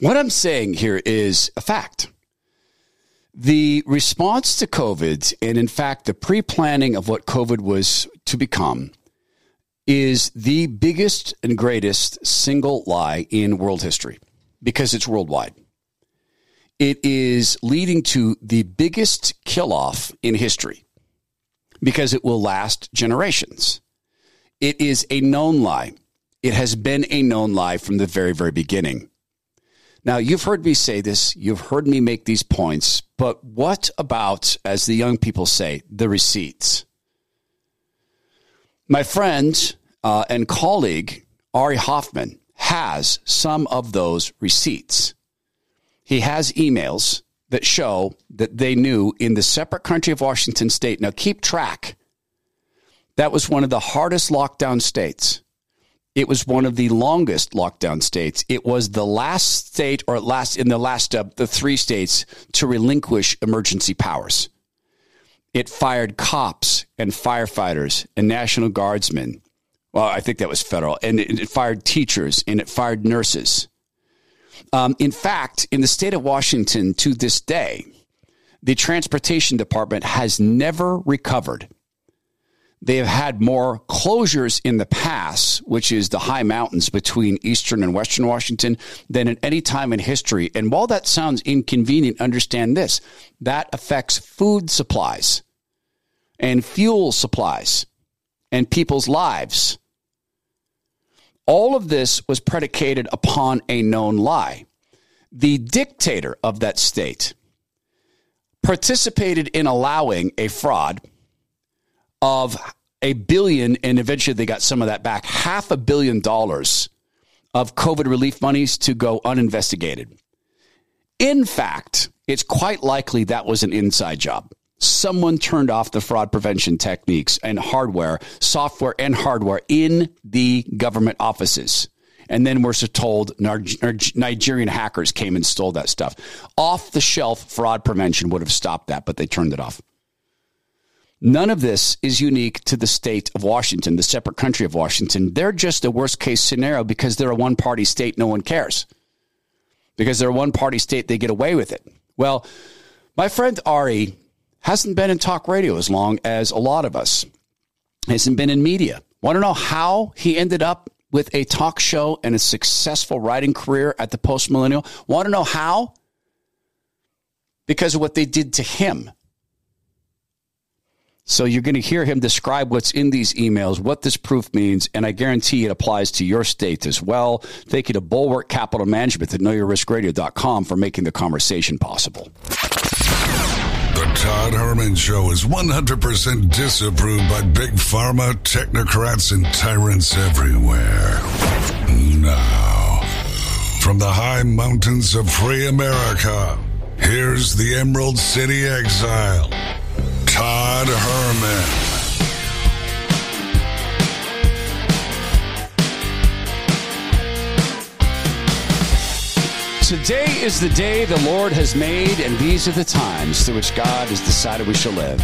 What I'm saying here is a fact. The response to COVID, and in fact, the pre planning of what COVID was to become, is the biggest and greatest single lie in world history because it's worldwide. It is leading to the biggest kill off in history because it will last generations. It is a known lie. It has been a known lie from the very, very beginning. Now, you've heard me say this, you've heard me make these points, but what about, as the young people say, the receipts? My friend uh, and colleague, Ari Hoffman, has some of those receipts. He has emails that show that they knew in the separate country of Washington state. Now, keep track. That was one of the hardest lockdown states. It was one of the longest lockdown states. It was the last state, or last in the last of the three states, to relinquish emergency powers. It fired cops and firefighters and National Guardsmen. Well, I think that was federal. And it, it fired teachers and it fired nurses. Um, in fact, in the state of Washington to this day, the transportation department has never recovered they have had more closures in the past, which is the high mountains between eastern and western Washington, than at any time in history. And while that sounds inconvenient, understand this that affects food supplies and fuel supplies and people's lives. All of this was predicated upon a known lie. The dictator of that state participated in allowing a fraud of a billion, and eventually they got some of that back, half a billion dollars of COVID relief monies to go uninvestigated. In fact, it's quite likely that was an inside job. Someone turned off the fraud prevention techniques and hardware, software and hardware in the government offices. And then we're told Nigerian hackers came and stole that stuff. Off the shelf fraud prevention would have stopped that, but they turned it off. None of this is unique to the state of Washington, the separate country of Washington. They're just a worst case scenario because they're a one party state, no one cares. Because they're a one party state, they get away with it. Well, my friend Ari hasn't been in talk radio as long as a lot of us, hasn't been in media. Want to know how he ended up with a talk show and a successful writing career at the Post Millennial? Want to know how? Because of what they did to him. So you're going to hear him describe what's in these emails, what this proof means, and I guarantee it applies to your state as well. Thank you to Bulwark Capital Management at KnowYourRiskRadio.com for making the conversation possible. The Todd Herman Show is 100% disapproved by big pharma, technocrats, and tyrants everywhere. Now, from the high mountains of free America, here's the Emerald City Exile. Todd Herman. Today is the day the Lord has made, and these are the times through which God has decided we shall live.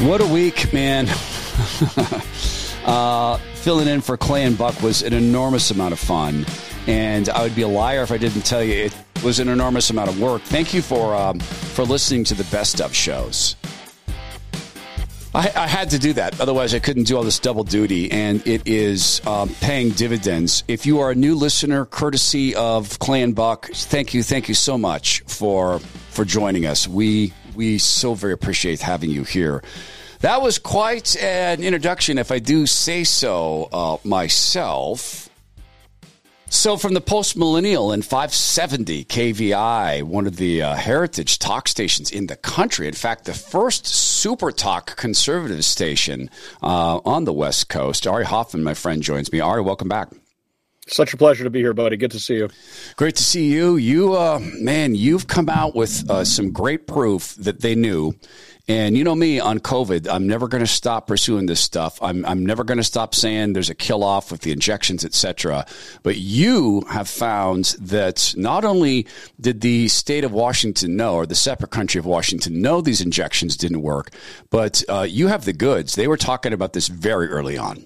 What a week, man. uh, filling in for Clay and Buck was an enormous amount of fun. And I would be a liar if I didn't tell you it was an enormous amount of work. Thank you for um, for listening to the best of shows. I, I, had to do that, otherwise I couldn't do all this double duty, and it is um, paying dividends. If you are a new listener, courtesy of Clay and Buck, thank you, thank you so much for for joining us. We we so very appreciate having you here. That was quite an introduction, if I do say so uh, myself. So, from the post millennial in 570 KVI, one of the uh, heritage talk stations in the country, in fact, the first super talk conservative station uh, on the West Coast, Ari Hoffman, my friend, joins me. Ari, welcome back. Such a pleasure to be here, buddy. Good to see you. Great to see you. You, uh, man, you've come out with uh, some great proof that they knew and you know me on COVID, I'm never going to stop pursuing this stuff. I'm, I'm never going to stop saying there's a kill off with the injections, etc. But you have found that not only did the state of Washington know, or the separate country of Washington know these injections didn't work, but uh, you have the goods. They were talking about this very early on.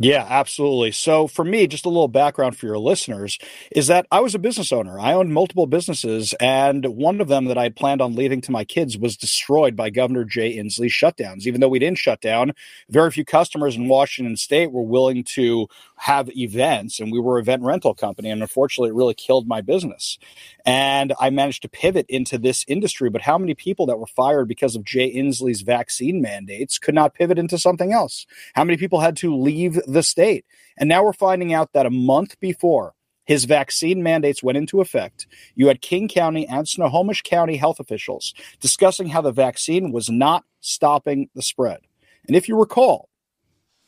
Yeah, absolutely. So, for me, just a little background for your listeners is that I was a business owner. I owned multiple businesses, and one of them that I had planned on leaving to my kids was destroyed by Governor Jay Inslee's shutdowns. Even though we didn't shut down, very few customers in Washington state were willing to have events, and we were event rental company. And unfortunately, it really killed my business. And I managed to pivot into this industry. But how many people that were fired because of Jay Inslee's vaccine mandates could not pivot into something else? How many people had to leave the state. And now we're finding out that a month before his vaccine mandates went into effect, you had King County and Snohomish County health officials discussing how the vaccine was not stopping the spread. And if you recall,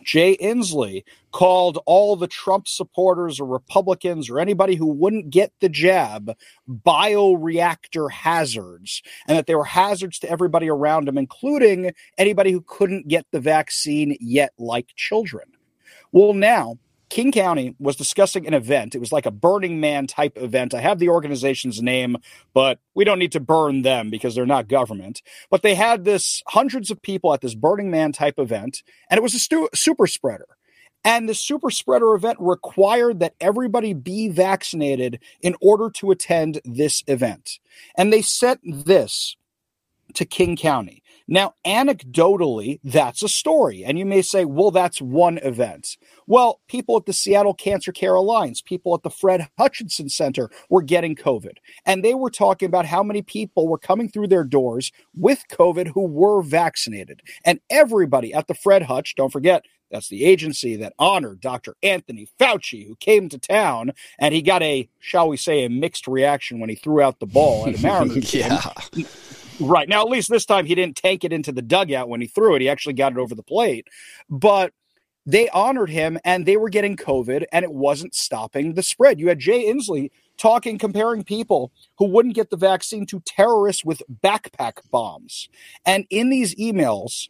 Jay Inslee called all the Trump supporters or Republicans or anybody who wouldn't get the jab bioreactor hazards, and that they were hazards to everybody around him, including anybody who couldn't get the vaccine yet, like children. Well, now King County was discussing an event. It was like a Burning Man type event. I have the organization's name, but we don't need to burn them because they're not government. But they had this hundreds of people at this Burning Man type event, and it was a stu- super spreader. And the super spreader event required that everybody be vaccinated in order to attend this event. And they sent this to King County. Now, anecdotally, that's a story. And you may say, well, that's one event. Well, people at the Seattle Cancer Care Alliance, people at the Fred Hutchinson Center were getting COVID. And they were talking about how many people were coming through their doors with COVID who were vaccinated. And everybody at the Fred Hutch, don't forget, that's the agency that honored Dr. Anthony Fauci, who came to town and he got a, shall we say, a mixed reaction when he threw out the ball at a Mariners yeah. Right. Now, at least this time he didn't tank it into the dugout when he threw it. He actually got it over the plate. But they honored him and they were getting COVID and it wasn't stopping the spread. You had Jay Inslee talking, comparing people who wouldn't get the vaccine to terrorists with backpack bombs. And in these emails,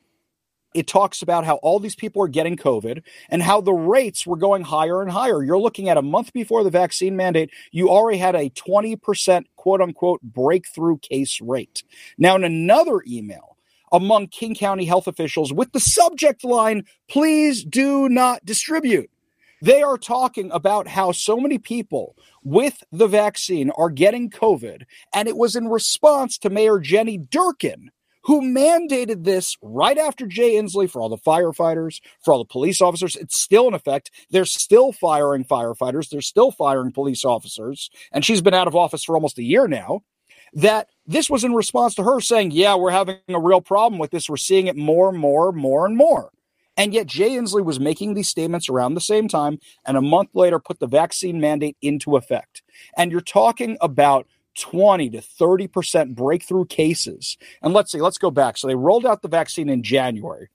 it talks about how all these people are getting COVID and how the rates were going higher and higher. You're looking at a month before the vaccine mandate, you already had a 20% quote unquote breakthrough case rate. Now, in another email among King County health officials with the subject line, please do not distribute. They are talking about how so many people with the vaccine are getting COVID, and it was in response to Mayor Jenny Durkan who mandated this right after Jay Inslee for all the firefighters, for all the police officers. It's still in effect. They're still firing firefighters, they're still firing police officers, and she's been out of office for almost a year now. That this was in response to her saying, Yeah, we're having a real problem with this. We're seeing it more, and more, more, and more. And yet, Jay Inslee was making these statements around the same time, and a month later put the vaccine mandate into effect. And you're talking about 20 to 30% breakthrough cases. And let's see, let's go back. So they rolled out the vaccine in January.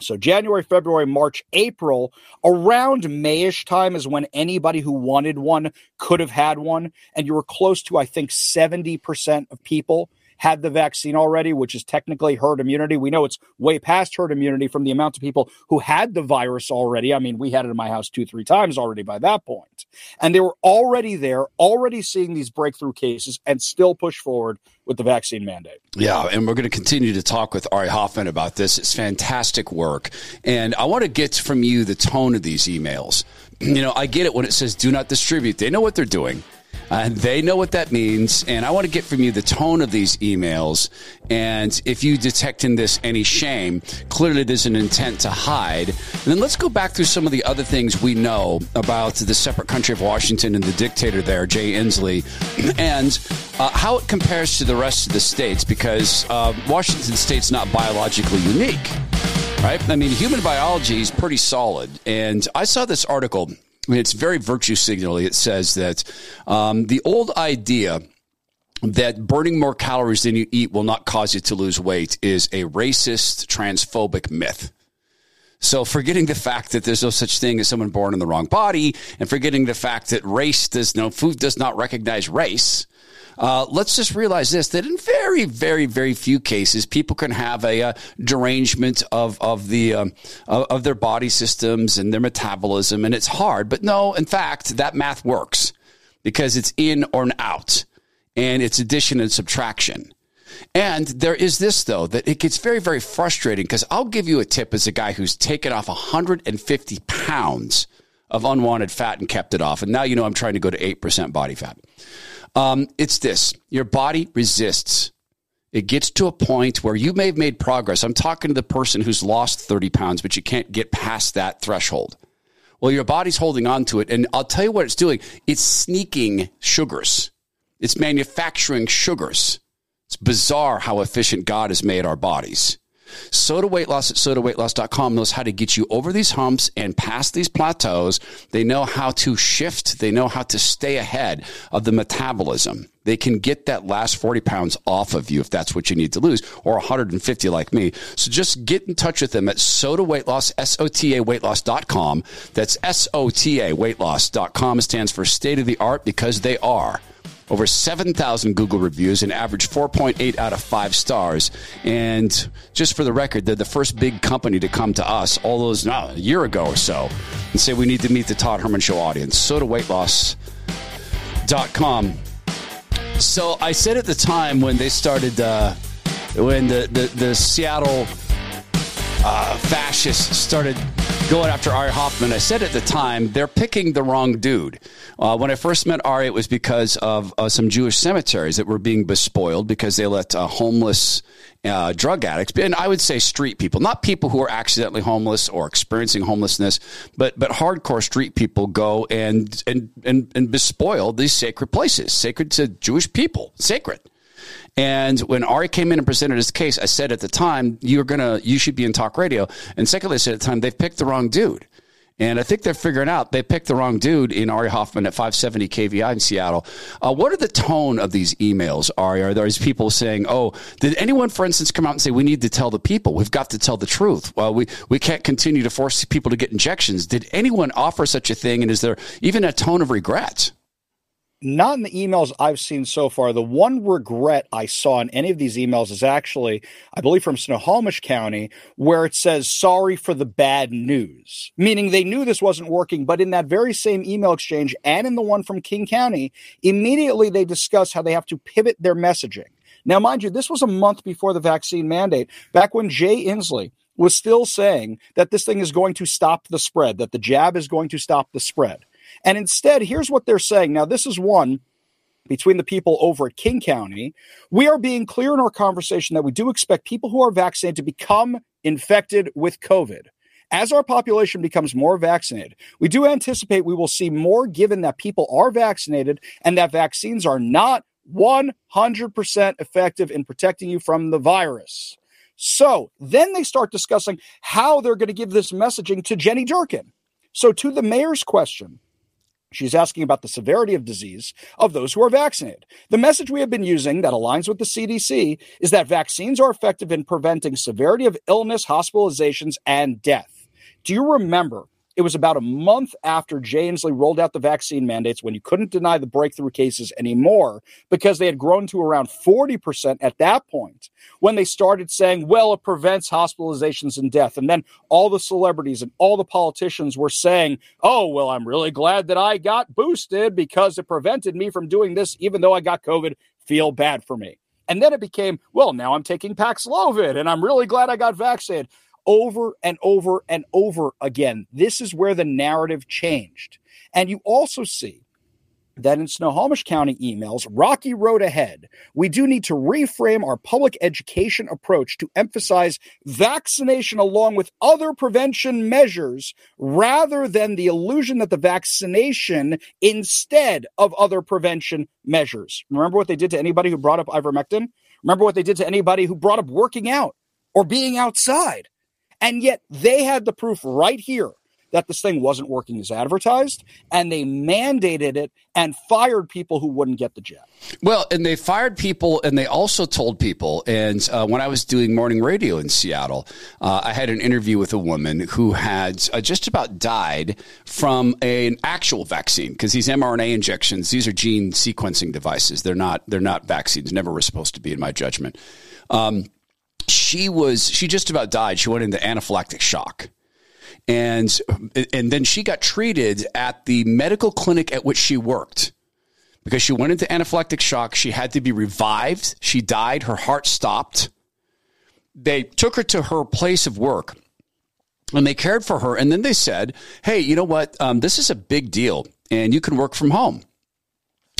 So January, February, March, April, around Mayish time is when anybody who wanted one could have had one. And you were close to, I think, 70% of people had the vaccine already, which is technically herd immunity. We know it's way past herd immunity from the amount of people who had the virus already. I mean, we had it in my house two, three times already by that point. And they were already there, already seeing these breakthrough cases and still push forward with the vaccine mandate. Yeah, and we're going to continue to talk with Ari Hoffman about this. It's fantastic work. And I want to get from you the tone of these emails. You know, I get it when it says do not distribute. They know what they're doing and they know what that means. And I want to get from you the tone of these emails. And if you detect in this any shame, clearly there's an intent to hide. And then let's go back through some of the other things we know about the separate country of Washington and the dictator there, Jay Inslee, and uh, how it compares to the rest of the states, because uh, Washington state's not biologically unique. Right? I mean, human biology is pretty solid. And I saw this article I mean, it's very virtue signaling. It says that um, the old idea that burning more calories than you eat will not cause you to lose weight is a racist, transphobic myth. So, forgetting the fact that there's no such thing as someone born in the wrong body, and forgetting the fact that race does no food does not recognize race, uh, let's just realize this: that in very, very, very few cases, people can have a, uh, derangement of of the um, of their body systems and their metabolism, and it's hard. But no, in fact, that math works because it's in or out, and it's addition and subtraction. And there is this though that it gets very very frustrating because I'll give you a tip as a guy who's taken off 150 pounds of unwanted fat and kept it off, and now you know I'm trying to go to eight percent body fat. Um, it's this: your body resists. It gets to a point where you may have made progress. I'm talking to the person who's lost 30 pounds, but you can't get past that threshold. Well, your body's holding on to it. And I'll tell you what it's doing it's sneaking sugars, it's manufacturing sugars. It's bizarre how efficient God has made our bodies. SOTA Weight Loss at sotaweightloss.com knows how to get you over these humps and past these plateaus. They know how to shift. They know how to stay ahead of the metabolism. They can get that last 40 pounds off of you if that's what you need to lose, or 150 like me. So just get in touch with them at SOTA Weight Loss, S-O-T-A weightloss.com. That's S-O-T-A weightloss.com. It stands for state of the art because they are over 7,000 Google reviews and average 4.8 out of 5 stars. And just for the record, they're the first big company to come to us all those, no, a year ago or so, and say we need to meet the Todd Herman Show audience. SotaWeightLoss.com. So I said at the time when they started, uh, when the, the, the Seattle uh, fascists started going after Ari Hoffman, I said at the time, they're picking the wrong dude. Uh, when I first met Ari, it was because of uh, some Jewish cemeteries that were being bespoiled because they let uh, homeless uh, drug addicts, and I would say street people, not people who are accidentally homeless or experiencing homelessness, but but hardcore street people go and and and, and bespoil these sacred places, sacred to Jewish people, sacred. And when Ari came in and presented his case, I said at the time, you're gonna, you should be in talk radio. And secondly, I said at the time, they've picked the wrong dude. And I think they're figuring out they picked the wrong dude in Ari Hoffman at 570 KVI in Seattle. Uh, what are the tone of these emails, Ari? Are there people saying, oh, did anyone, for instance, come out and say, we need to tell the people, we've got to tell the truth? Well, we, we can't continue to force people to get injections. Did anyone offer such a thing? And is there even a tone of regret? Not in the emails I've seen so far. The one regret I saw in any of these emails is actually, I believe, from Snohomish County, where it says, sorry for the bad news, meaning they knew this wasn't working. But in that very same email exchange and in the one from King County, immediately they discuss how they have to pivot their messaging. Now, mind you, this was a month before the vaccine mandate, back when Jay Inslee was still saying that this thing is going to stop the spread, that the jab is going to stop the spread. And instead, here's what they're saying. Now, this is one between the people over at King County. We are being clear in our conversation that we do expect people who are vaccinated to become infected with COVID. As our population becomes more vaccinated, we do anticipate we will see more given that people are vaccinated and that vaccines are not 100% effective in protecting you from the virus. So then they start discussing how they're going to give this messaging to Jenny Durkan. So, to the mayor's question, She's asking about the severity of disease of those who are vaccinated. The message we have been using that aligns with the CDC is that vaccines are effective in preventing severity of illness, hospitalizations, and death. Do you remember it was about a month after Jay Inslee rolled out the vaccine mandates when you couldn't deny the breakthrough cases anymore because they had grown to around 40% at that point when they started saying, well, it prevents hospitalizations and death. And then all the celebrities and all the politicians were saying, oh, well, I'm really glad that I got boosted because it prevented me from doing this, even though I got COVID. Feel bad for me. And then it became, well, now I'm taking Paxlovid and I'm really glad I got vaccinated over and over and over again. This is where the narrative changed. And you also see that in Snohomish County emails, Rocky Road Ahead, we do need to reframe our public education approach to emphasize vaccination along with other prevention measures rather than the illusion that the vaccination instead of other prevention measures. Remember what they did to anybody who brought up ivermectin? Remember what they did to anybody who brought up working out or being outside? And yet they had the proof right here that this thing wasn't working as advertised, and they mandated it and fired people who wouldn't get the jab. Well, and they fired people, and they also told people. And uh, when I was doing morning radio in Seattle, uh, I had an interview with a woman who had uh, just about died from a, an actual vaccine because these mRNA injections, these are gene sequencing devices. They're not. They're not vaccines. Never were supposed to be, in my judgment. Um, she was she just about died. She went into anaphylactic shock. And and then she got treated at the medical clinic at which she worked because she went into anaphylactic shock. She had to be revived. She died. Her heart stopped. They took her to her place of work and they cared for her. And then they said, Hey, you know what? Um, this is a big deal and you can work from home.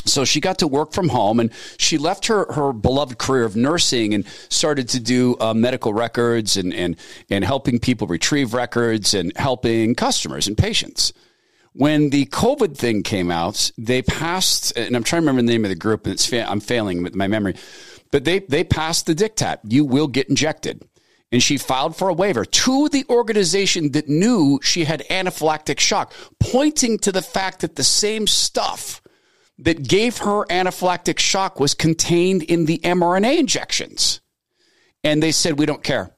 So she got to work from home and she left her, her beloved career of nursing and started to do uh, medical records and, and, and helping people retrieve records and helping customers and patients. When the COVID thing came out, they passed, and I'm trying to remember the name of the group, and it's fa- I'm failing with my memory, but they, they passed the diktat. You will get injected and she filed for a waiver to the organization that knew she had anaphylactic shock, pointing to the fact that the same stuff that gave her anaphylactic shock was contained in the mRNA injections. And they said, We don't care.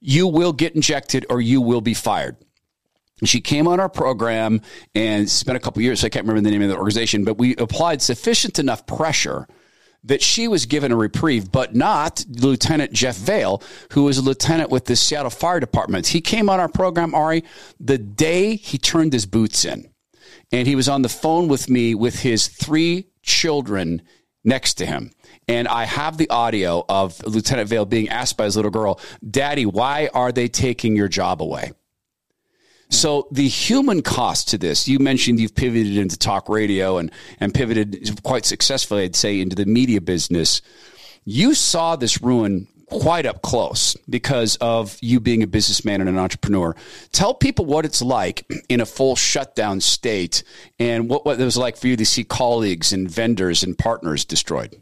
You will get injected or you will be fired. She came on our program and spent a couple years. I can't remember the name of the organization, but we applied sufficient enough pressure that she was given a reprieve, but not Lieutenant Jeff Vale, who was a lieutenant with the Seattle Fire Department. He came on our program, Ari, the day he turned his boots in. And he was on the phone with me with his three children next to him. And I have the audio of Lieutenant Vale being asked by his little girl, Daddy, why are they taking your job away? So the human cost to this, you mentioned you've pivoted into talk radio and, and pivoted quite successfully, I'd say, into the media business. You saw this ruin quite up close because of you being a businessman and an entrepreneur. Tell people what it's like in a full shutdown state and what, what it was like for you to see colleagues and vendors and partners destroyed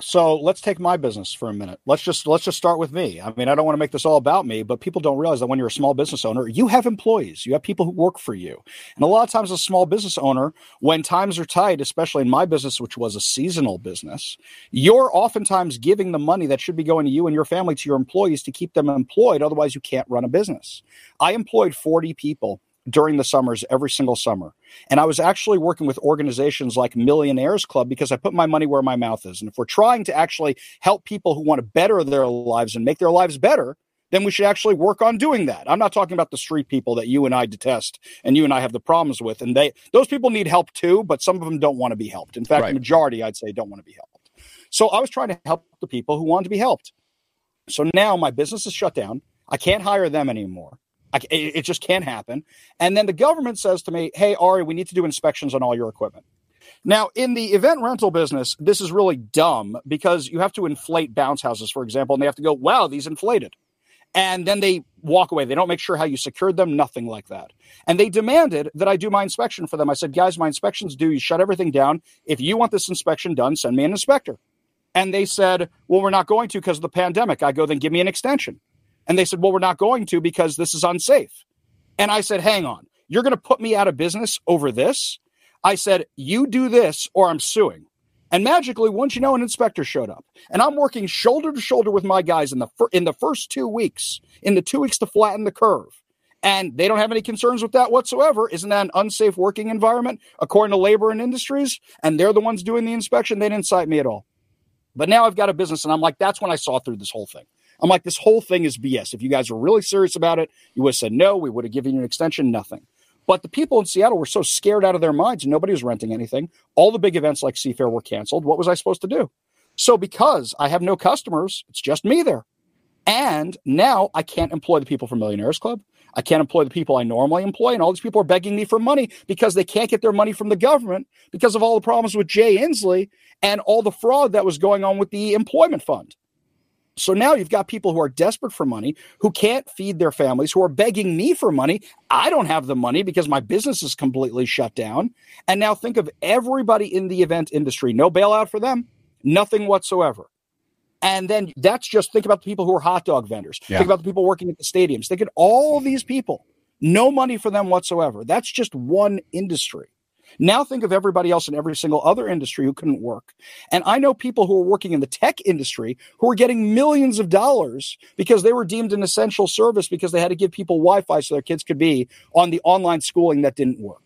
so let's take my business for a minute. Let's just let's just start with me. I mean, I don't want to make this all about me, but people don't realize that when you're a small business owner, you have employees, you have people who work for you. And a lot of times a small business owner, when times are tight, especially in my business which was a seasonal business, you're oftentimes giving the money that should be going to you and your family to your employees to keep them employed, otherwise you can't run a business. I employed 40 people during the summers every single summer. And I was actually working with organizations like Millionair Club because I put my money where my mouth is. And if we're trying to actually help people who want to better their lives and make their lives better, then we should actually work on doing that. I'm not talking about the street people that you and I detest and you and I have the problems with. And they those people need help too, but some of them don't want to be helped. In fact, right. the majority I'd say don't want to be helped. So I was trying to help the people who wanted to be helped. So now my business is shut down. I can't hire them anymore. I, it just can't happen. And then the government says to me, hey, Ari, we need to do inspections on all your equipment. Now, in the event rental business, this is really dumb because you have to inflate bounce houses, for example, and they have to go, wow, these inflated. And then they walk away. They don't make sure how you secured them, nothing like that. And they demanded that I do my inspection for them. I said, guys, my inspection's due. You shut everything down. If you want this inspection done, send me an inspector. And they said, well, we're not going to because of the pandemic. I go, then give me an extension. And they said, well, we're not going to because this is unsafe. And I said, hang on, you're going to put me out of business over this? I said, you do this or I'm suing. And magically, once you know, an inspector showed up, and I'm working shoulder to shoulder with my guys in the fir- in the first two weeks, in the two weeks to flatten the curve, and they don't have any concerns with that whatsoever. Isn't that an unsafe working environment according to labor and industries? And they're the ones doing the inspection. They didn't cite me at all. But now I've got a business, and I'm like, that's when I saw through this whole thing. I'm like, this whole thing is BS. If you guys were really serious about it, you would have said no. We would have given you an extension, nothing. But the people in Seattle were so scared out of their minds, nobody was renting anything. All the big events like Seafair were canceled. What was I supposed to do? So because I have no customers, it's just me there. And now I can't employ the people from Millionair Club. I can't employ the people I normally employ. And all these people are begging me for money because they can't get their money from the government because of all the problems with Jay Inslee and all the fraud that was going on with the employment fund. So now you've got people who are desperate for money, who can't feed their families, who are begging me for money. I don't have the money because my business is completely shut down. And now think of everybody in the event industry. No bailout for them, nothing whatsoever. And then that's just think about the people who are hot dog vendors. Yeah. Think about the people working at the stadiums. Think of all these people. No money for them whatsoever. That's just one industry. Now think of everybody else in every single other industry who couldn't work. And I know people who are working in the tech industry who are getting millions of dollars because they were deemed an essential service because they had to give people Wi Fi so their kids could be on the online schooling that didn't work.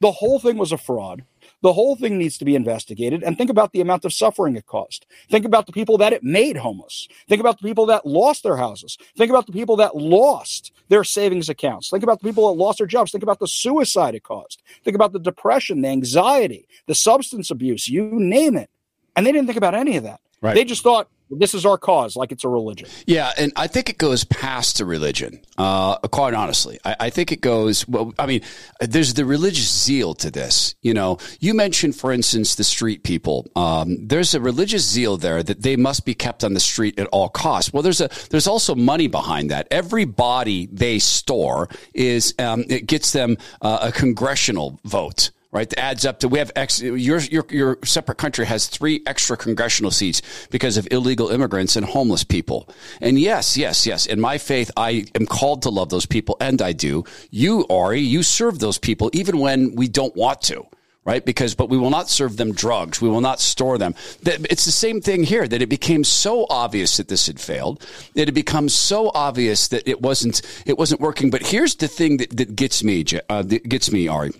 The whole thing was a fraud. The whole thing needs to be investigated and think about the amount of suffering it caused. Think about the people that it made homeless. Think about the people that lost their houses. Think about the people that lost their savings accounts. Think about the people that lost their jobs. Think about the suicide it caused. Think about the depression, the anxiety, the substance abuse, you name it. And they didn't think about any of that. Right. They just thought this is our cause, like it's a religion. Yeah, and I think it goes past a religion. Uh, quite honestly, I, I, think it goes. Well, I mean, there's the religious zeal to this. You know, you mentioned, for instance, the street people. Um, there's a religious zeal there that they must be kept on the street at all costs. Well, there's a there's also money behind that. Every body they store is um, it gets them uh, a congressional vote right? That adds up to we have ex, your, your your separate country has three extra congressional seats because of illegal immigrants and homeless people. And yes, yes, yes. In my faith, I am called to love those people, and I do. You, Ari, you serve those people even when we don't want to. Right? Because, but we will not serve them drugs. We will not store them. It's the same thing here that it became so obvious that this had failed. It had become so obvious that it wasn't, it wasn't working. But here's the thing that, that gets me, uh, that gets me, Ari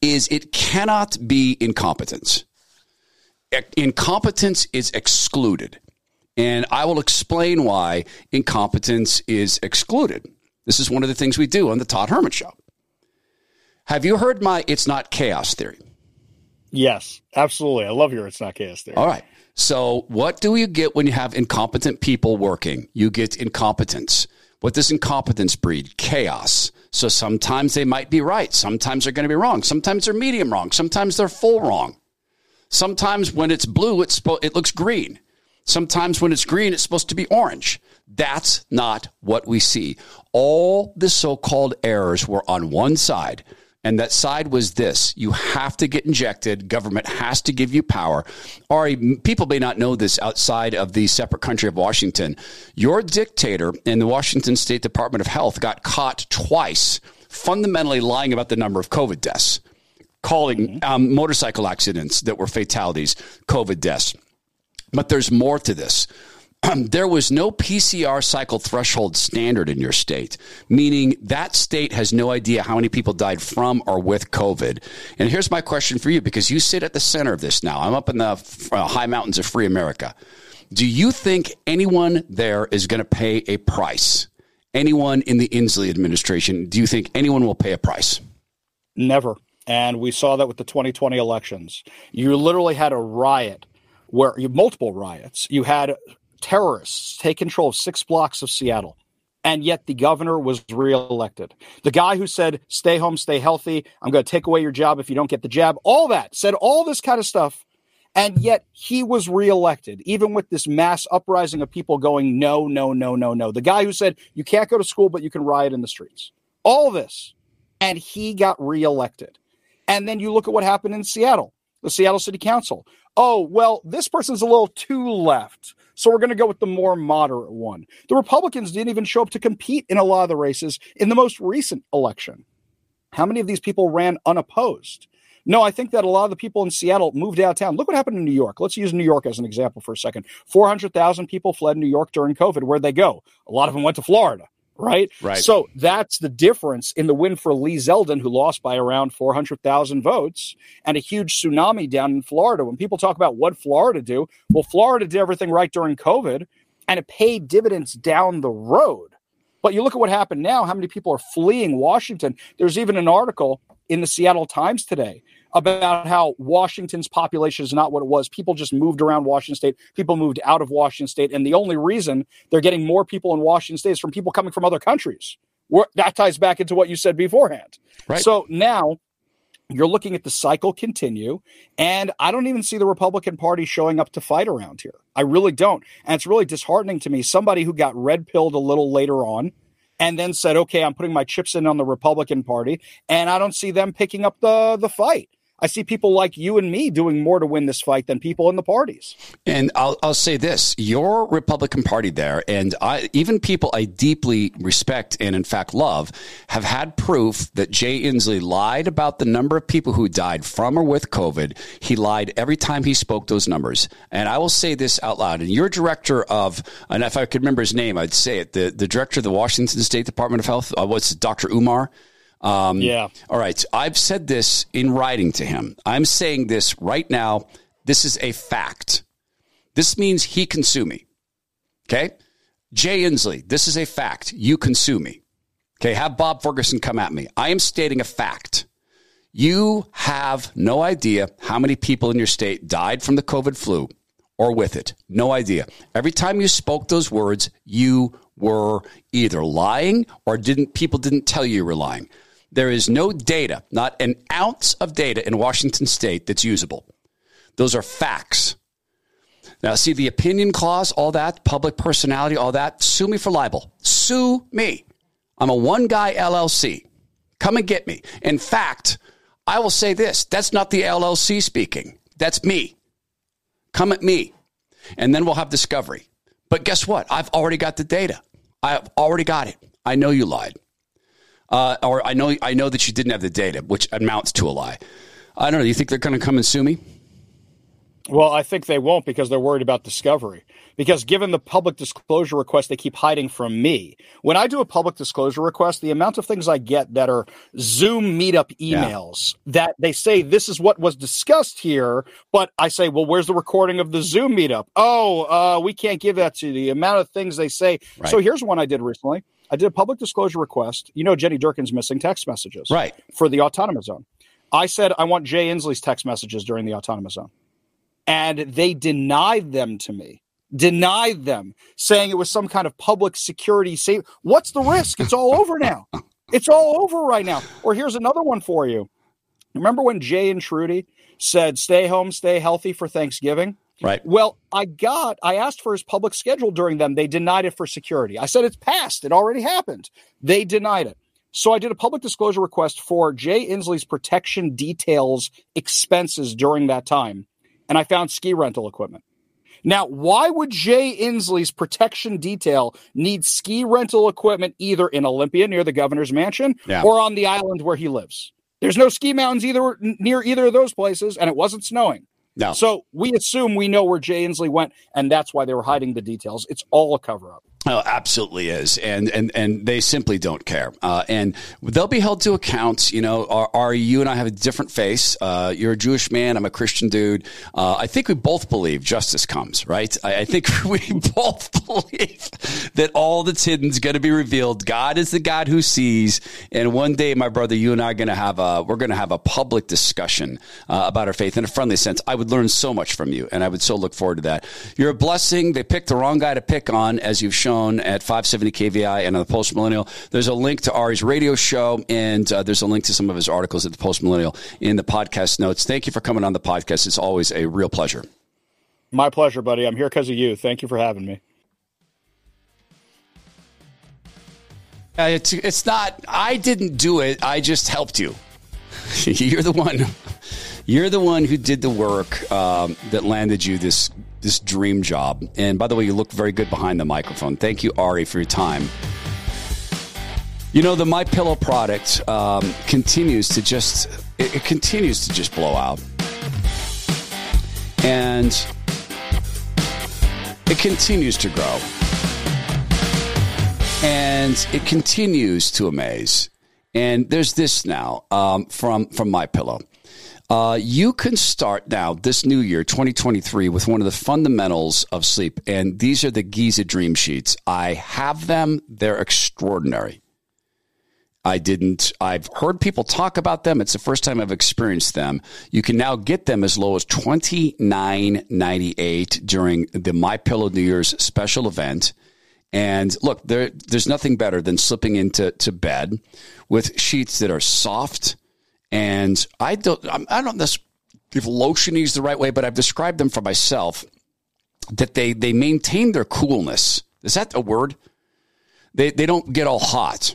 is it cannot be incompetence. Incompetence is excluded. And I will explain why incompetence is excluded. This is one of the things we do on the Todd Herman Show. Have you heard my it's not chaos theory? Yes, absolutely. I love your it's not chaos theory. All right. So, what do you get when you have incompetent people working? You get incompetence. What does incompetence breed? Chaos. So sometimes they might be right. Sometimes they're going to be wrong. Sometimes they're medium wrong. Sometimes they're full wrong. Sometimes when it's blue, it's spo- it looks green. Sometimes when it's green, it's supposed to be orange. That's not what we see. All the so called errors were on one side. And that side was this you have to get injected. Government has to give you power. Ari, people may not know this outside of the separate country of Washington. Your dictator in the Washington State Department of Health got caught twice, fundamentally lying about the number of COVID deaths, calling mm-hmm. um, motorcycle accidents that were fatalities COVID deaths. But there's more to this. there was no PCR cycle threshold standard in your state, meaning that state has no idea how many people died from or with COVID. And here's my question for you because you sit at the center of this now. I'm up in the uh, high mountains of free America. Do you think anyone there is going to pay a price? Anyone in the Inslee administration, do you think anyone will pay a price? Never. And we saw that with the 2020 elections. You literally had a riot where you multiple riots. You had terrorists take control of six blocks of Seattle. And yet the governor was reelected. The guy who said, stay home, stay healthy, I'm going to take away your job if you don't get the jab, all that, said all this kind of stuff. And yet he was reelected, even with this mass uprising of people going, no, no, no, no, no. The guy who said, you can't go to school, but you can riot in the streets. All this. And he got reelected. And then you look at what happened in Seattle, the Seattle City Council. Oh, well, this person's a little too left. So we're going to go with the more moderate one. The Republicans didn't even show up to compete in a lot of the races in the most recent election. How many of these people ran unopposed? No, I think that a lot of the people in Seattle moved out of town. Look what happened in New York. Let's use New York as an example for a second. 400,000 people fled New York during COVID. Where'd they go? A lot of them went to Florida right? Right. So that's the difference in the win for Lee Zeldin, who lost by around 400,000 votes, and a huge tsunami down in Florida. When people talk about what Florida do, well, Florida did everything right during COVID, and it paid dividends down the road. But you look at what happened now, how many people are fleeing Washington. There's even an article in the Seattle Times today about how Washington's population is not what it was. People just moved around Washington state. People moved out of Washington state. And the only reason they're getting more people in Washington state is from people coming from other countries. that ties back into what you said beforehand. Right. So now you're looking at the cycle continue. And I don't even see the Republican Party showing up to fight around here. I really don't. And it's really disheartening to me. Somebody who got red pilled a little later on and then said, okay, I'm putting my chips in on the Republican Party. And I don't see them picking up the, the fight. I see people like you and me doing more to win this fight than people in the parties. And I'll, I'll say this your Republican Party there, and I, even people I deeply respect and in fact love, have had proof that Jay Inslee lied about the number of people who died from or with COVID. He lied every time he spoke those numbers. And I will say this out loud. And your director of, and if I could remember his name, I'd say it, the, the director of the Washington State Department of Health, uh, what's Dr. Umar? Um, Yeah. All right. I've said this in writing to him. I'm saying this right now. This is a fact. This means he can sue me. Okay. Jay Inslee, this is a fact. You can sue me. Okay. Have Bob Ferguson come at me. I am stating a fact. You have no idea how many people in your state died from the COVID flu or with it. No idea. Every time you spoke those words, you were either lying or didn't people didn't tell you you were lying. There is no data, not an ounce of data in Washington state that's usable. Those are facts. Now, see the opinion clause, all that, public personality, all that, sue me for libel. Sue me. I'm a one guy LLC. Come and get me. In fact, I will say this that's not the LLC speaking, that's me. Come at me. And then we'll have discovery. But guess what? I've already got the data. I've already got it. I know you lied. Uh, or I know I know that you didn't have the data, which amounts to a lie. I don't know. You think they're going to come and sue me? Well, I think they won't because they're worried about discovery. Because given the public disclosure request they keep hiding from me, when I do a public disclosure request, the amount of things I get that are Zoom meetup emails yeah. that they say this is what was discussed here, but I say, well, where's the recording of the Zoom meetup? Oh, uh, we can't give that to you. The amount of things they say. Right. So here's one I did recently. I did a public disclosure request. You know, Jenny Durkan's missing text messages, right, for the autonomous zone. I said I want Jay Inslee's text messages during the autonomous zone. And they denied them to me. Denied them saying it was some kind of public security save what's the risk? It's all over now. It's all over right now. Or here's another one for you. Remember when jay and trudy said stay home stay healthy for thanksgiving right well i got i asked for his public schedule during them they denied it for security i said it's passed it already happened they denied it so I did a public disclosure request for Jay Inslee's protection details expenses during that time and I found ski rental equipment. Now, why would Jay Inslee's protection detail need ski rental equipment either in Olympia near the governor's mansion yeah. or on the island where he lives? There's no ski mountains either near either of those places, and it wasn't snowing. No. So we assume we know where Jay Inslee went, and that's why they were hiding the details. It's all a cover up. Oh, absolutely is, and and and they simply don't care, uh, and they'll be held to account. You know, are, are you and I have a different face? Uh, you're a Jewish man. I'm a Christian dude. Uh, I think we both believe justice comes, right? I, I think we both believe that all that's hidden is going to be revealed. God is the God who sees, and one day, my brother, you and I are going to have a we're going to have a public discussion uh, about our faith in a friendly sense. I would learn so much from you, and I would so look forward to that. You're a blessing. They picked the wrong guy to pick on, as you've shown at 570 KVI and on the Post Millennial. There's a link to Ari's radio show, and uh, there's a link to some of his articles at the Post Millennial in the podcast notes. Thank you for coming on the podcast. It's always a real pleasure. My pleasure, buddy. I'm here because of you. Thank you for having me. Uh, it's, it's not, I didn't do it. I just helped you. You're the one. You're the one who did the work um, that landed you this this dream job. And by the way, you look very good behind the microphone. Thank you, Ari, for your time. You know, the My Pillow product um, continues to just it, it continues to just blow out, and it continues to grow, and it continues to amaze. And there's this now um, from from My Pillow. Uh, you can start now this new year, 2023, with one of the fundamentals of sleep. And these are the Giza Dream Sheets. I have them, they're extraordinary. I didn't, I've heard people talk about them. It's the first time I've experienced them. You can now get them as low as $29.98 during the My Pillow New Year's special event. And look, there, there's nothing better than slipping into to bed with sheets that are soft and I don't, I don't know if lotiony is the right way, but I've described them for myself that they, they maintain their coolness. Is that a word? They, they don't get all hot.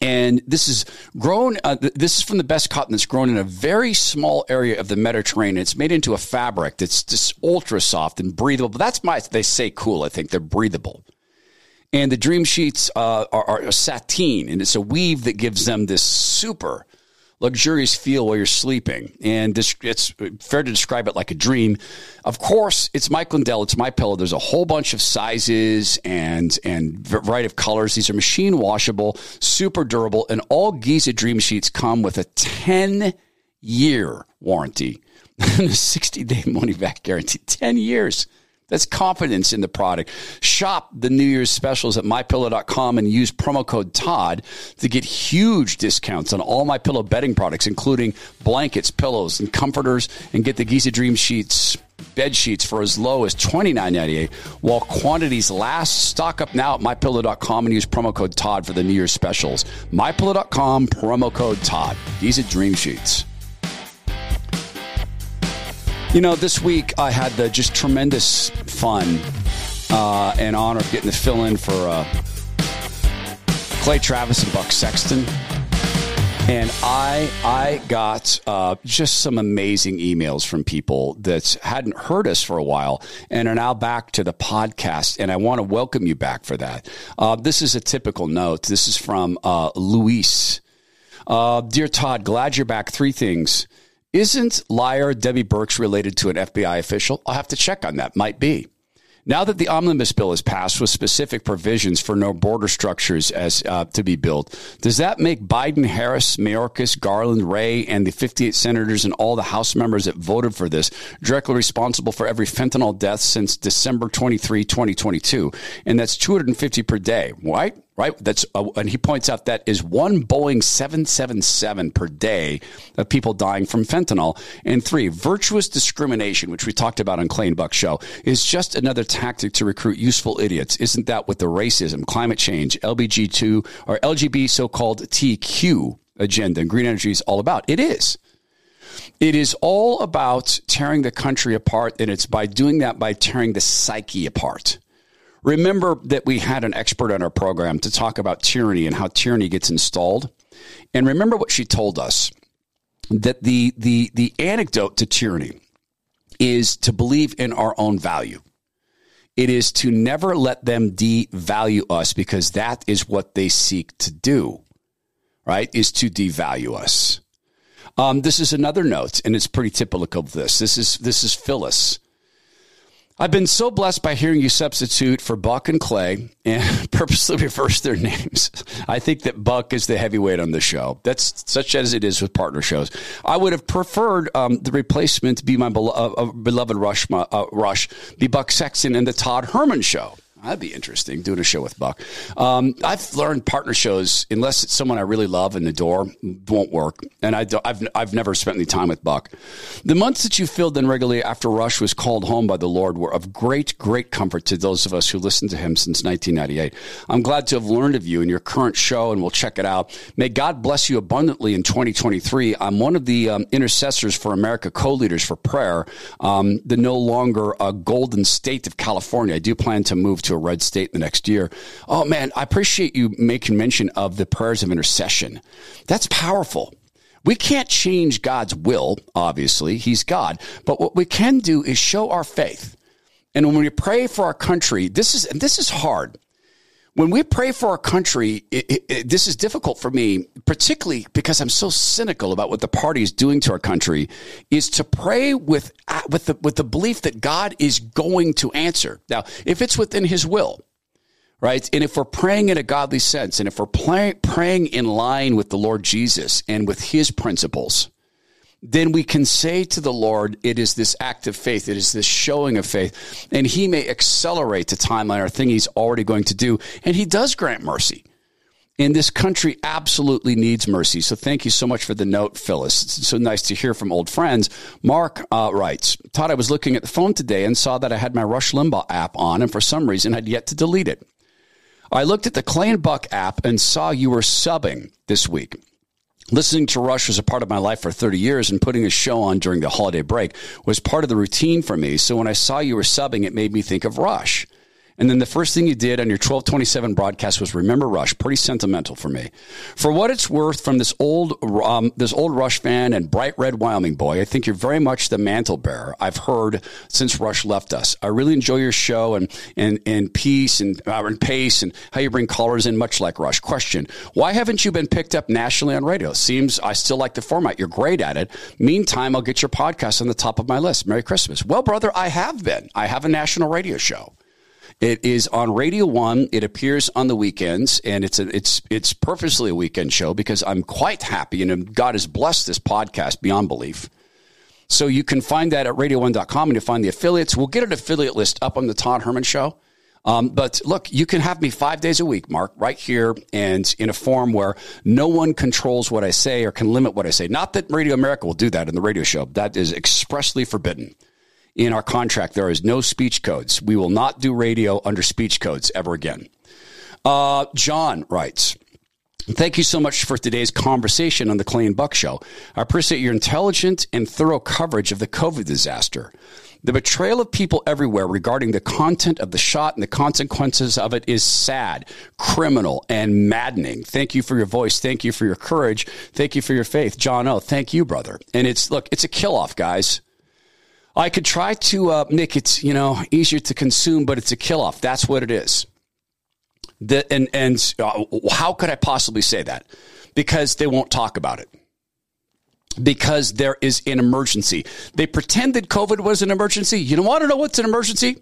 And this is grown, uh, this is from the best cotton that's grown in a very small area of the Mediterranean. It's made into a fabric that's just ultra soft and breathable. But That's my, they say cool. I think they're breathable. And the dream sheets uh, are, are sateen, and it's a weave that gives them this super luxurious feel while you're sleeping. And this, it's fair to describe it like a dream. Of course, it's Mike Lindell. It's my pillow. There's a whole bunch of sizes and, and variety of colors. These are machine washable, super durable, and all Giza Dream Sheets come with a 10 year warranty and a 60 day money back guarantee. 10 years. That's confidence in the product. Shop the New Year's specials at mypillow.com and use promo code Todd to get huge discounts on all my pillow bedding products, including blankets, pillows, and comforters, and get the Giza Dream Sheets bed sheets for as low as $29.98 while quantities last. Stock up now at mypillow.com and use promo code Todd for the New Year's specials. Mypillow.com, promo code Todd. These are Dream Sheets. You know, this week I had the just tremendous fun uh, and honor of getting to fill in for uh, Clay Travis and Buck Sexton. And I I got uh, just some amazing emails from people that hadn't heard us for a while and are now back to the podcast. And I want to welcome you back for that. Uh, this is a typical note. This is from uh, Luis. Uh, Dear Todd, glad you're back. Three things. Isn't liar Debbie Birx related to an FBI official? I'll have to check on that. Might be. Now that the omnibus bill is passed with specific provisions for no border structures as uh, to be built, does that make Biden, Harris, Mayorkas, Garland, Wray, and the 58 senators and all the House members that voted for this directly responsible for every fentanyl death since December 23, 2022? And that's 250 per day, right? Right? That's uh, and he points out that is one Boeing 777 per day of people dying from fentanyl. And three, virtuous discrimination, which we talked about on Clay Buck show, is just another tactic to recruit useful idiots. Isn't that what the racism, climate change, LBG2 or LGB so-called TQ agenda and green energy is all about? It is. It is all about tearing the country apart, and it's by doing that by tearing the psyche apart. Remember that we had an expert on our program to talk about tyranny and how tyranny gets installed. And remember what she told us that the, the, the antidote to tyranny is to believe in our own value. It is to never let them devalue us because that is what they seek to do, right? Is to devalue us. Um, this is another note, and it's pretty typical of this. This is this is Phyllis. I've been so blessed by hearing you substitute for Buck and Clay and purposely reverse their names. I think that Buck is the heavyweight on the show. That's such as it is with partner shows. I would have preferred um, the replacement to be my uh, uh, beloved Rush, uh, Rush, be Buck Sexton and the Todd Herman show. That'd be interesting doing a show with Buck. Um, I've learned partner shows, unless it's someone I really love and door, won't work. And I have I've never spent any time with Buck. The months that you filled in regularly after Rush was called home by the Lord were of great, great comfort to those of us who listened to him since 1998. I'm glad to have learned of you in your current show, and we'll check it out. May God bless you abundantly in 2023. I'm one of the um, intercessors for America co-leaders for prayer, um, the no longer uh, golden state of California. I do plan to move to a red state the next year. Oh man, I appreciate you making mention of the prayers of intercession. That's powerful. We can't change God's will, obviously. He's God. But what we can do is show our faith. And when we pray for our country, this is, and this is hard when we pray for our country, it, it, it, this is difficult for me, particularly because I'm so cynical about what the party is doing to our country. Is to pray with uh, with the with the belief that God is going to answer. Now, if it's within His will, right, and if we're praying in a godly sense, and if we're praying in line with the Lord Jesus and with His principles, then we can say to the Lord, it is this act of faith, it is this showing of faith, and He may accelerate the timeline or thing He's already going to do, and He does grant mercy. And this country absolutely needs mercy. So thank you so much for the note, Phyllis. It's so nice to hear from old friends. Mark uh, writes, Todd, I was looking at the phone today and saw that I had my Rush Limbaugh app on, and for some reason had yet to delete it. I looked at the Clay and Buck app and saw you were subbing this week. Listening to Rush was a part of my life for 30 years, and putting a show on during the holiday break was part of the routine for me. So when I saw you were subbing, it made me think of Rush. And then the first thing you did on your 1227 broadcast was remember Rush. Pretty sentimental for me. For what it's worth, from this old um, this old Rush fan and bright red Wyoming boy, I think you're very much the mantle bearer I've heard since Rush left us. I really enjoy your show and and and peace and, uh, and pace and how you bring callers in, much like Rush. Question: Why haven't you been picked up nationally on radio? Seems I still like the format. You're great at it. Meantime, I'll get your podcast on the top of my list. Merry Christmas. Well, brother, I have been. I have a national radio show. It is on Radio One. It appears on the weekends, and it's a, it's it's purposely a weekend show because I'm quite happy, and God has blessed this podcast beyond belief. So you can find that at radio1.com and you find the affiliates. We'll get an affiliate list up on the Todd Herman show. Um, but look, you can have me five days a week, Mark, right here and in a form where no one controls what I say or can limit what I say. Not that Radio America will do that in the radio show. That is expressly forbidden in our contract. There is no speech codes. We will not do radio under speech codes ever again. Uh, John writes, Thank you so much for today's conversation on the Clay and Buck Show. I appreciate your intelligent and thorough coverage of the COVID disaster. The betrayal of people everywhere regarding the content of the shot and the consequences of it is sad, criminal, and maddening. Thank you for your voice. Thank you for your courage. Thank you for your faith. John O, thank you, brother. And it's, look, it's a kill off, guys. I could try to uh, make it, you know, easier to consume, but it's a kill off. That's what it is. The, and and uh, how could I possibly say that? Because they won't talk about it. Because there is an emergency. They pretend that COVID was an emergency. You don't want to know what's an emergency?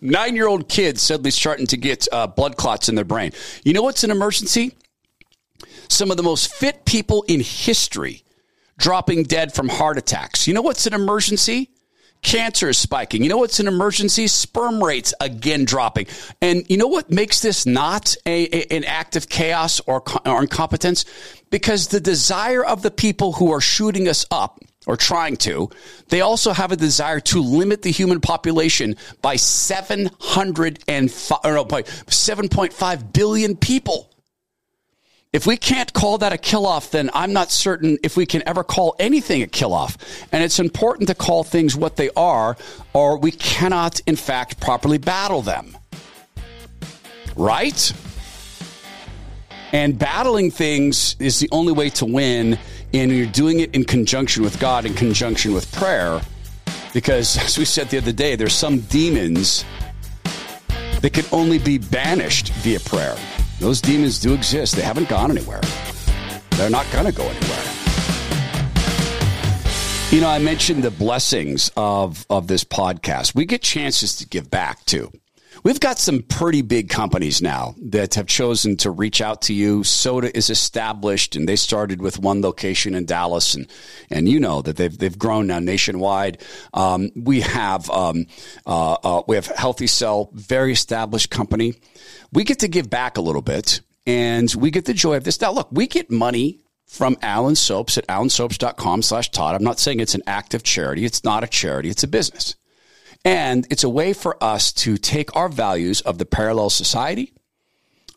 Nine year old kids suddenly starting to get uh, blood clots in their brain. You know what's an emergency? Some of the most fit people in history dropping dead from heart attacks. You know what's an emergency? Cancer is spiking. You know what's an emergency? Sperm rates again dropping. And you know what makes this not a, a, an act of chaos or, or incompetence? Because the desire of the people who are shooting us up or trying to, they also have a desire to limit the human population by 705, or no, by 7.5 billion people. If we can't call that a kill off, then I'm not certain if we can ever call anything a kill off. And it's important to call things what they are, or we cannot, in fact, properly battle them. Right? And battling things is the only way to win, and you're doing it in conjunction with God, in conjunction with prayer. Because, as we said the other day, there's some demons that can only be banished via prayer. Those demons do exist. They haven't gone anywhere. They're not going to go anywhere. You know, I mentioned the blessings of, of this podcast. We get chances to give back too. We've got some pretty big companies now that have chosen to reach out to you. SOTA is established and they started with one location in Dallas and, and you know that they've, they've grown now nationwide. Um, we have, um, uh, uh, we have Healthy Cell, very established company. We get to give back a little bit and we get the joy of this. Now, look, we get money from Allen Soaps at allensoaps.com slash Todd. I'm not saying it's an active charity. It's not a charity. It's a business. And it's a way for us to take our values of the parallel society,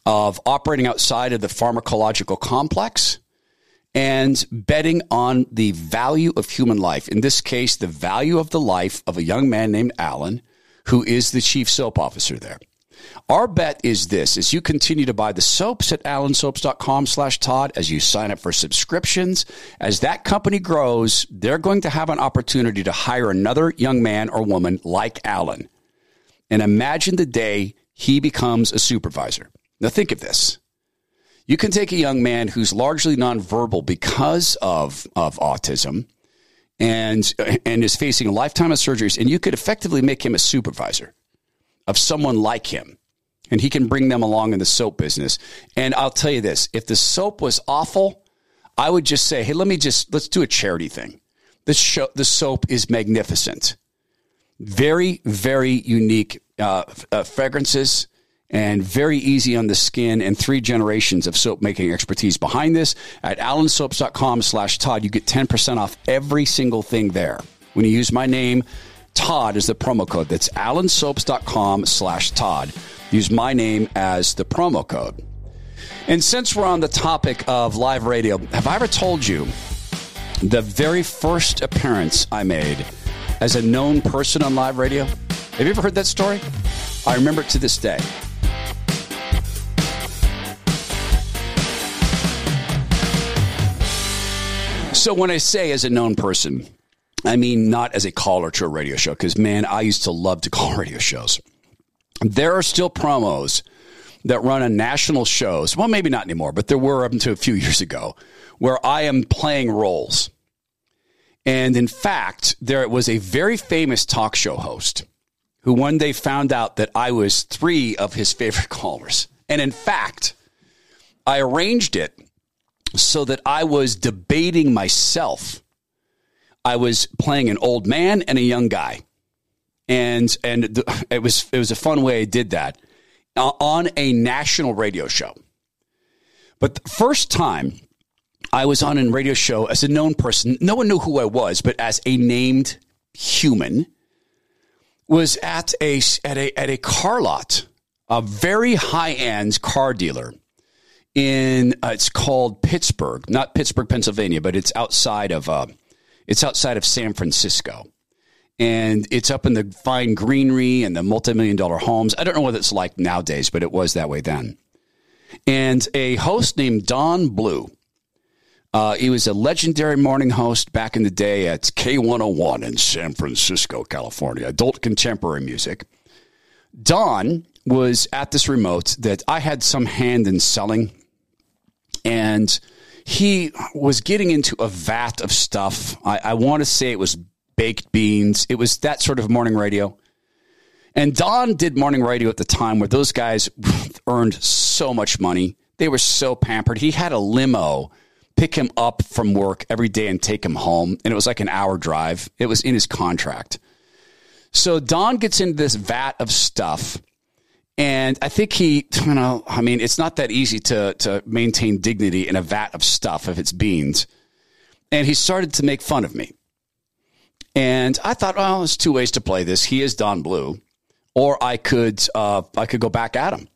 of operating outside of the pharmacological complex, and betting on the value of human life. In this case, the value of the life of a young man named Alan, who is the chief soap officer there. Our bet is this as you continue to buy the soaps at allensoaps.com slash Todd, as you sign up for subscriptions, as that company grows, they're going to have an opportunity to hire another young man or woman like Alan. And imagine the day he becomes a supervisor. Now think of this. You can take a young man who's largely nonverbal because of, of autism and, and is facing a lifetime of surgeries, and you could effectively make him a supervisor of someone like him and he can bring them along in the soap business. And I'll tell you this, if the soap was awful, I would just say, "Hey, let me just let's do a charity thing." This show, the soap is magnificent. Very, very unique uh, uh, fragrances and very easy on the skin and three generations of soap making expertise behind this. At allensoaps.com slash Todd, you get 10% off every single thing there. When you use my name, Todd is the promo code. That's allensoaps.com slash Todd. Use my name as the promo code. And since we're on the topic of live radio, have I ever told you the very first appearance I made as a known person on live radio? Have you ever heard that story? I remember it to this day. So when I say as a known person, I mean not as a caller to a radio show, because man, I used to love to call radio shows. There are still promos that run on national shows. Well, maybe not anymore, but there were up until a few years ago where I am playing roles. And in fact, there was a very famous talk show host who one day found out that I was three of his favorite callers. And in fact, I arranged it so that I was debating myself. I was playing an old man and a young guy. And and the, it was it was a fun way I did that uh, on a national radio show. But the first time I was on a radio show as a known person, no one knew who I was, but as a named human, was at a at a at a car lot, a very high end car dealer in uh, it's called Pittsburgh, not Pittsburgh, Pennsylvania, but it's outside of uh, it's outside of San Francisco, and it's up in the fine greenery and the multi-million dollar homes. I don't know what it's like nowadays, but it was that way then. And a host named Don Bleu. Uh, he was a legendary morning host back in the day at K101 in San Francisco, California, adult contemporary music. Don was at this remote that I had some hand in selling and he was getting into a vat of stuff. I, I want to say it was baked beans. It was that sort of morning radio. And Don did morning radio at the time where those guys earned so much money. They were so pampered. He had a limo pick him up from work every day and take him home. And it was like an hour drive. It was in his contract. So Don gets into this vat of stuff and I think he, you know, I mean, it's not that easy to, to maintain dignity in a vat of stuff if it's beans. And he started to make fun of me. And I thought, well, there's two ways to play this. He is Don Bleu, or I could, uh, I could go back at him.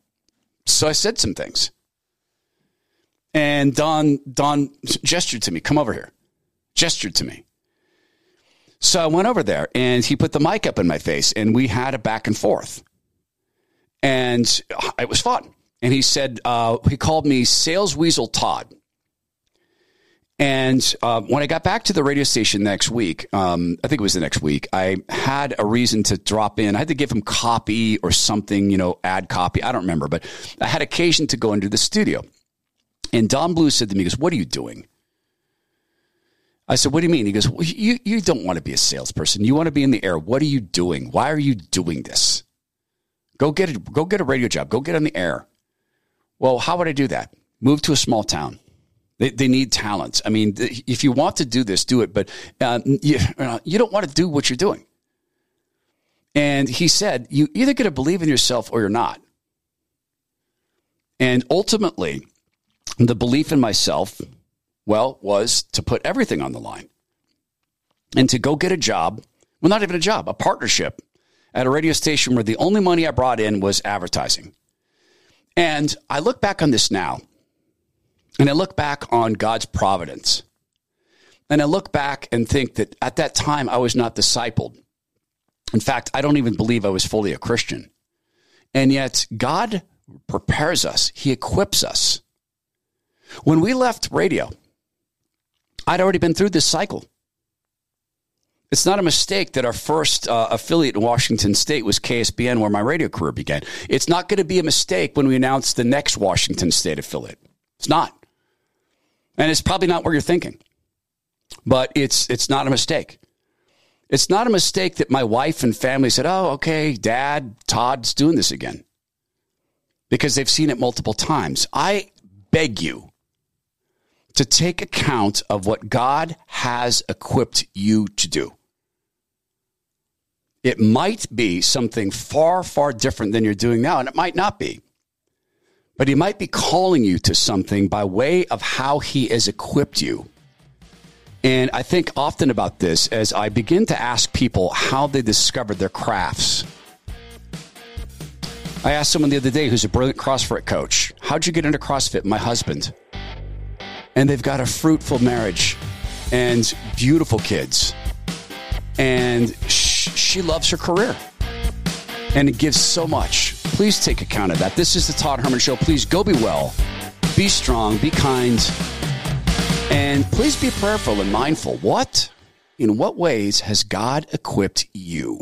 So I said some things. And Don, Don gestured to me, come over here, gestured to me. So I went over there and he put the mic up in my face and we had a back and forth and it was fun. And he said uh, he called me Sales Weasel Todd. And uh, when I got back to the radio station next week, um, I think it was the next week, I had a reason to drop in. I had to give him copy or something, you know, ad copy. I don't remember, but I had occasion to go into the studio. And Don Bleu said to me, he goes, What are you doing? I said, What do you mean? He goes, well, you, you don't want to be a salesperson. You want to be in the air. What are you doing? Why are you doing this? Go get a, go get a radio job. Go get on the air. Well, how would I do that? Move to a small town. They, they need talents. I mean, if you want to do this, do it. But uh, you, uh, you don't want to do what you're doing. And he said, you either got to believe in yourself or you're not. And ultimately, the belief in myself, well, was to put everything on the line and to go get a job. Well, not even a job, a partnership at a radio station where the only money I brought in was advertising. And I look back on this now, and I look back on God's providence. And I look back and think that at that time I was not discipled. In fact, I don't even believe I was fully a Christian. And yet, God prepares us, He equips us. When we left radio, I'd already been through this cycle. It's not a mistake that our first uh, affiliate in Washington State was KSBN, where my radio career began. It's not going to be a mistake when we announce the next Washington State affiliate. It's not, and it's probably not what you're thinking. But it's it's not a mistake. It's not a mistake that my wife and family said, "Oh, okay, Dad, Todd's doing this again," because they've seen it multiple times. I beg you to take account of what God has equipped you to do. It might be something far, far different than you're doing now, and it might not be. But he might be calling you to something by way of how he has equipped you. And I think often about this as I begin to ask people how they discovered their crafts. I asked someone the other day who's a brilliant CrossFit coach, How'd you get into CrossFit? My husband. And they've got a fruitful marriage and beautiful kids. And she loves her career. and it gives so much. Please take account of that. This is the Todd Herman Show. Please go be well, be strong, be kind, and please be prayerful and mindful. What? In what ways has God equipped you?